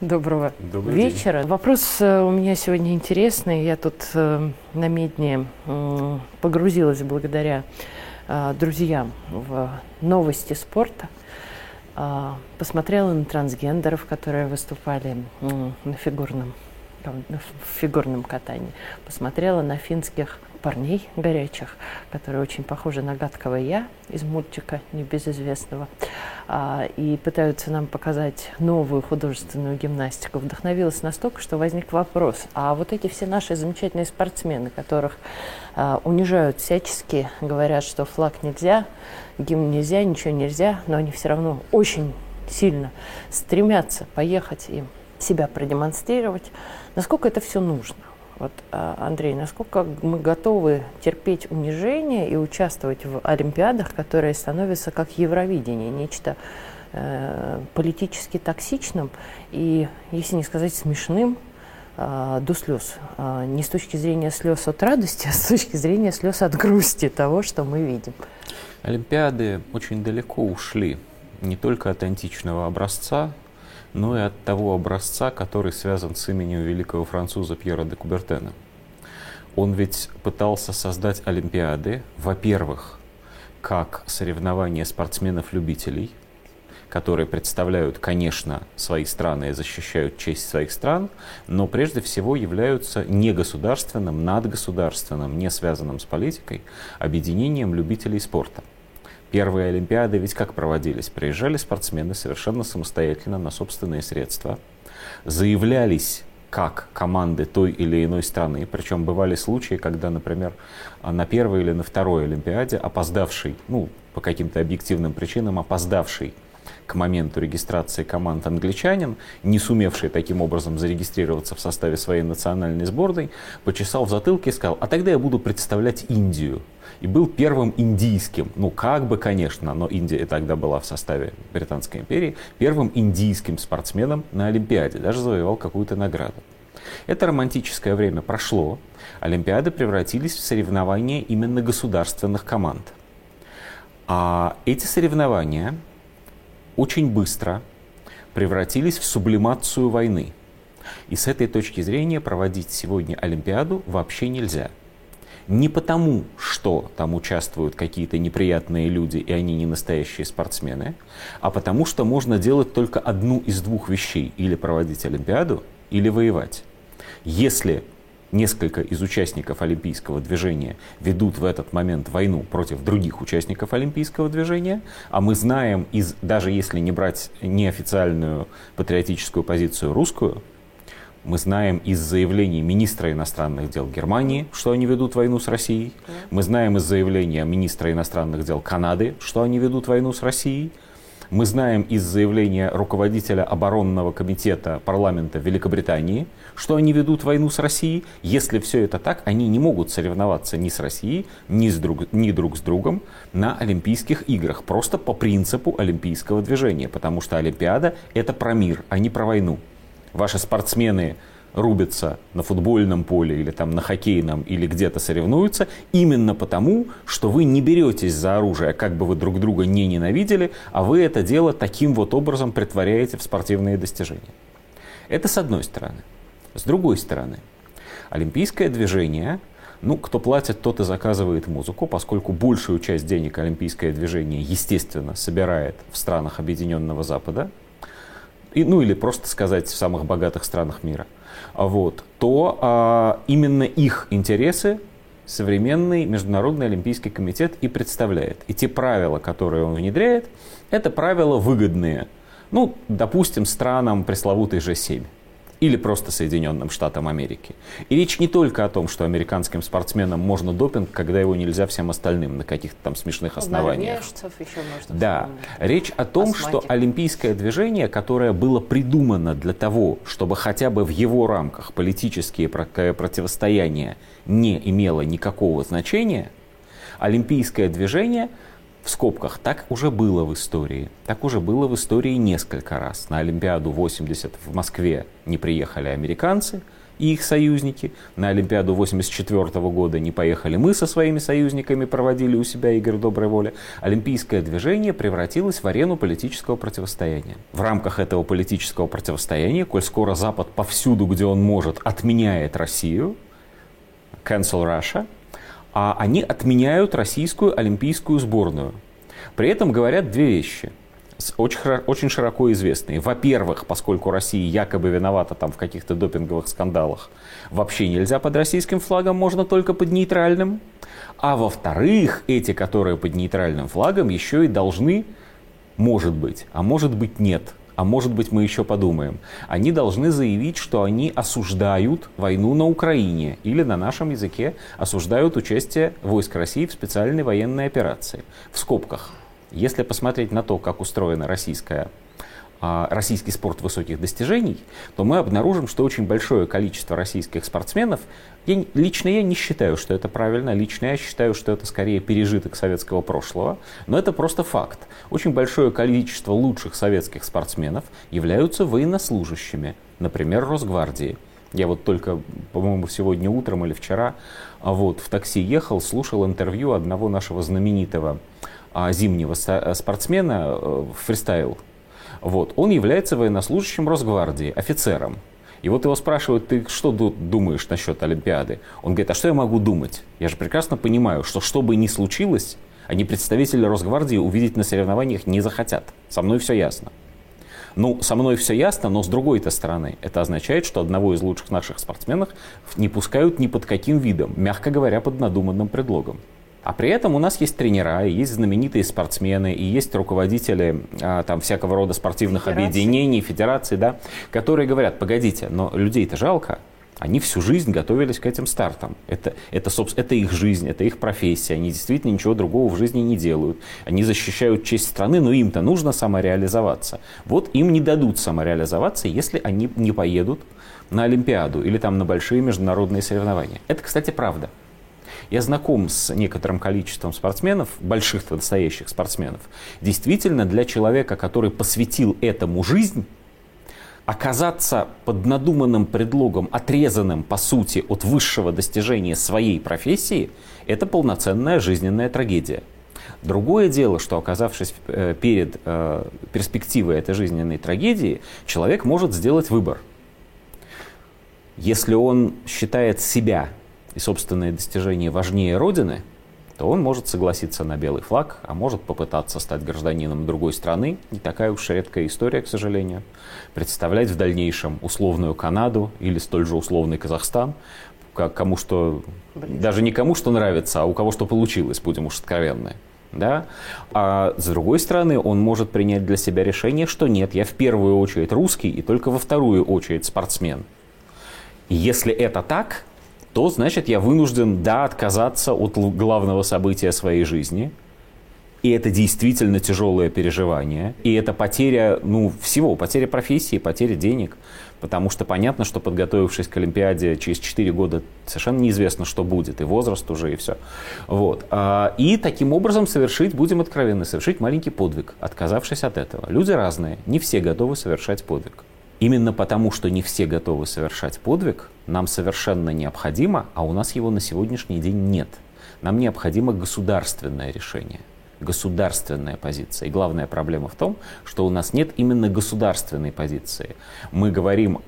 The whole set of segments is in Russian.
Доброго Добрый вечера. День. Вопрос э, у меня сегодня интересный. Я тут э, на Медне э, погрузилась благодаря э, друзьям в новости спорта. Э, посмотрела на трансгендеров, которые выступали э, на фигурном, там, на ф- фигурном катании. Посмотрела на финских парней горячих, которые очень похожи на гадкого я из мультика небезызвестного, а, и пытаются нам показать новую художественную гимнастику. Вдохновилась настолько, что возник вопрос, а вот эти все наши замечательные спортсмены, которых а, унижают всячески, говорят, что флаг нельзя, гимн нельзя, ничего нельзя, но они все равно очень сильно стремятся поехать и себя продемонстрировать, насколько это все нужно? Вот, а, Андрей, насколько мы готовы терпеть унижение и участвовать в олимпиадах, которые становятся как Евровидение, нечто э, политически токсичным и, если не сказать смешным, э, до слез. Э, не с точки зрения слез от радости, а с точки зрения слез от грусти того, что мы видим. Олимпиады очень далеко ушли не только от античного образца, но и от того образца, который связан с именем великого француза Пьера де Кубертена. Он ведь пытался создать Олимпиады, во-первых, как соревнования спортсменов-любителей, которые представляют, конечно, свои страны и защищают честь своих стран, но прежде всего являются не государственным, надгосударственным, не связанным с политикой, объединением любителей спорта. Первые Олимпиады ведь как проводились? Приезжали спортсмены совершенно самостоятельно на собственные средства, заявлялись как команды той или иной страны. Причем бывали случаи, когда, например, на первой или на второй Олимпиаде опоздавший, ну, по каким-то объективным причинам опоздавший к моменту регистрации команд англичанин, не сумевший таким образом зарегистрироваться в составе своей национальной сборной, почесал в затылке и сказал, а тогда я буду представлять Индию. И был первым индийским, ну как бы, конечно, но Индия тогда была в составе Британской империи, первым индийским спортсменом на Олимпиаде, даже завоевал какую-то награду. Это романтическое время прошло, Олимпиады превратились в соревнования именно государственных команд. А эти соревнования очень быстро превратились в сублимацию войны. И с этой точки зрения проводить сегодня Олимпиаду вообще нельзя. Не потому, что там участвуют какие-то неприятные люди, и они не настоящие спортсмены, а потому что можно делать только одну из двух вещей. Или проводить Олимпиаду, или воевать. Если несколько из участников олимпийского движения ведут в этот момент войну против других участников олимпийского движения, а мы знаем, из, даже если не брать неофициальную патриотическую позицию русскую, мы знаем из заявлений министра иностранных дел Германии, что они ведут войну с Россией. Мы знаем из заявления министра иностранных дел Канады, что они ведут войну с Россией. Мы знаем из заявления руководителя оборонного комитета парламента Великобритании, что они ведут войну с Россией. Если все это так, они не могут соревноваться ни с Россией, ни, с друг, ни друг с другом на Олимпийских играх. Просто по принципу олимпийского движения. Потому что Олимпиада – это про мир, а не про войну. Ваши спортсмены рубятся на футбольном поле или там на хоккейном или где-то соревнуются именно потому, что вы не беретесь за оружие, как бы вы друг друга не ненавидели, а вы это дело таким вот образом притворяете в спортивные достижения. Это с одной стороны. С другой стороны, олимпийское движение, ну, кто платит, тот и заказывает музыку, поскольку большую часть денег олимпийское движение, естественно, собирает в странах Объединенного Запада, и, ну или просто сказать в самых богатых странах мира, вот, то а, именно их интересы современный Международный Олимпийский комитет и представляет. И те правила, которые он внедряет, это правила выгодные, ну, допустим, странам пресловутой G7 или просто Соединенным Штатам Америки. И речь не только о том, что американским спортсменам можно допинг, когда его нельзя всем остальным на каких-то там смешных основаниях. Еще можно Да, речь о том, что Астматик. олимпийское движение, которое было придумано для того, чтобы хотя бы в его рамках политические про- противостояния не имело никакого значения, олимпийское движение в скобках, так уже было в истории. Так уже было в истории несколько раз. На Олимпиаду 80 в Москве не приехали американцы, и их союзники. На Олимпиаду 1984 года не поехали мы со своими союзниками, проводили у себя игры доброй воли. Олимпийское движение превратилось в арену политического противостояния. В рамках этого политического противостояния, коль скоро Запад повсюду, где он может, отменяет Россию, cancel Russia, а они отменяют российскую олимпийскую сборную. При этом говорят две вещи – очень, очень широко известные. Во-первых, поскольку Россия якобы виновата там в каких-то допинговых скандалах, вообще нельзя под российским флагом, можно только под нейтральным. А во-вторых, эти, которые под нейтральным флагом, еще и должны, может быть, а может быть нет, а может быть мы еще подумаем, они должны заявить, что они осуждают войну на Украине или на нашем языке осуждают участие войск России в специальной военной операции. В скобках. Если посмотреть на то, как устроена российская российский спорт высоких достижений, то мы обнаружим, что очень большое количество российских спортсменов, я, лично я не считаю, что это правильно, лично я считаю, что это скорее пережиток советского прошлого, но это просто факт. Очень большое количество лучших советских спортсменов являются военнослужащими, например, Росгвардии. Я вот только, по-моему, сегодня утром или вчера а вот, в такси ехал, слушал интервью одного нашего знаменитого а, зимнего э, спортсмена э, фристайл, вот, он является военнослужащим Росгвардии, офицером. И вот его спрашивают, ты что думаешь насчет Олимпиады? Он говорит, а что я могу думать? Я же прекрасно понимаю, что что бы ни случилось, они представители Росгвардии увидеть на соревнованиях не захотят. Со мной все ясно. Ну, со мной все ясно, но с другой-то стороны, это означает, что одного из лучших наших спортсменов не пускают ни под каким видом, мягко говоря, под надуманным предлогом. А при этом у нас есть тренера, есть знаменитые спортсмены, и есть руководители а, там всякого рода спортивных Федерации. объединений, федераций, да, которые говорят, погодите, но людей-то жалко, они всю жизнь готовились к этим стартам. Это, это, собственно, это их жизнь, это их профессия. Они действительно ничего другого в жизни не делают. Они защищают честь страны, но им-то нужно самореализоваться. Вот им не дадут самореализоваться, если они не поедут на Олимпиаду или там на большие международные соревнования. Это, кстати, правда. Я знаком с некоторым количеством спортсменов, больших настоящих спортсменов. Действительно, для человека, который посвятил этому жизнь, оказаться под надуманным предлогом, отрезанным, по сути, от высшего достижения своей профессии, это полноценная жизненная трагедия. Другое дело, что оказавшись э, перед э, перспективой этой жизненной трагедии, человек может сделать выбор. Если он считает себя и собственные достижения важнее Родины, то он может согласиться на белый флаг, а может попытаться стать гражданином другой страны. Не такая уж редкая история, к сожалению. Представлять в дальнейшем условную Канаду или столь же условный Казахстан, как кому что, Блин. даже не кому что нравится, а у кого что получилось, будем уж откровенны. Да? А с другой стороны, он может принять для себя решение, что нет, я в первую очередь русский и только во вторую очередь спортсмен. И если это так, то значит я вынужден, да, отказаться от главного события своей жизни. И это действительно тяжелое переживание. И это потеря, ну, всего, потеря профессии, потеря денег. Потому что понятно, что подготовившись к Олимпиаде через 4 года, совершенно неизвестно, что будет. И возраст уже, и все. Вот. А, и таким образом совершить, будем откровенны, совершить маленький подвиг, отказавшись от этого. Люди разные, не все готовы совершать подвиг. Именно потому, что не все готовы совершать подвиг, нам совершенно необходимо, а у нас его на сегодняшний день нет. Нам необходимо государственное решение, государственная позиция. И главная проблема в том, что у нас нет именно государственной позиции. Мы говорим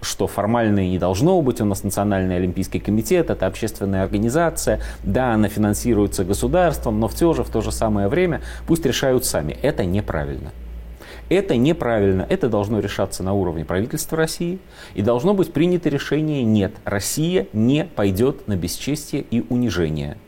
что формально и не должно быть. У нас Национальный олимпийский комитет, это общественная организация. Да, она финансируется государством, но все же в то же самое время пусть решают сами. Это неправильно. Это неправильно. Это должно решаться на уровне правительства России. И должно быть принято решение «нет». Россия не пойдет на бесчестие и унижение.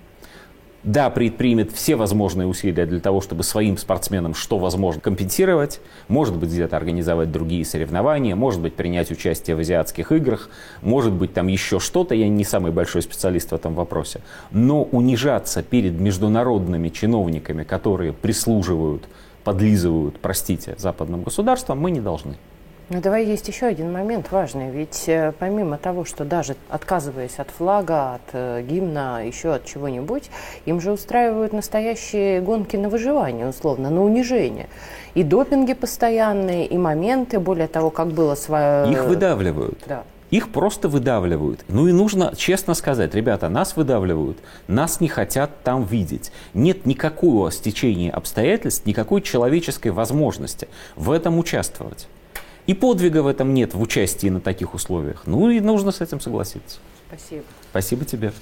Да, предпримет все возможные усилия для того, чтобы своим спортсменам что возможно компенсировать, может быть где-то организовать другие соревнования, может быть принять участие в азиатских играх, может быть там еще что-то, я не самый большой специалист в этом вопросе. Но унижаться перед международными чиновниками, которые прислуживают подлизывают, простите, западным государствам, мы не должны. Ну, давай есть еще один момент важный. Ведь э, помимо того, что даже отказываясь от флага, от э, гимна, еще от чего-нибудь, им же устраивают настоящие гонки на выживание, условно, на унижение. И допинги постоянные, и моменты, более того, как было свое... Их выдавливают. Да. Их просто выдавливают. Ну и нужно честно сказать, ребята, нас выдавливают, нас не хотят там видеть. Нет никакого стечения обстоятельств, никакой человеческой возможности в этом участвовать. И подвига в этом нет в участии на таких условиях. Ну и нужно с этим согласиться. Спасибо. Спасибо тебе.